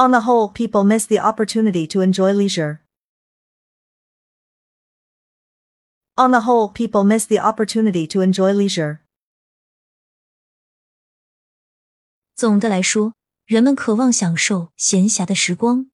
On the whole, people miss the opportunity to enjoy leisure. On the whole, people miss the opportunity to enjoy leisure. 总的来说，人们渴望享受闲暇的时光。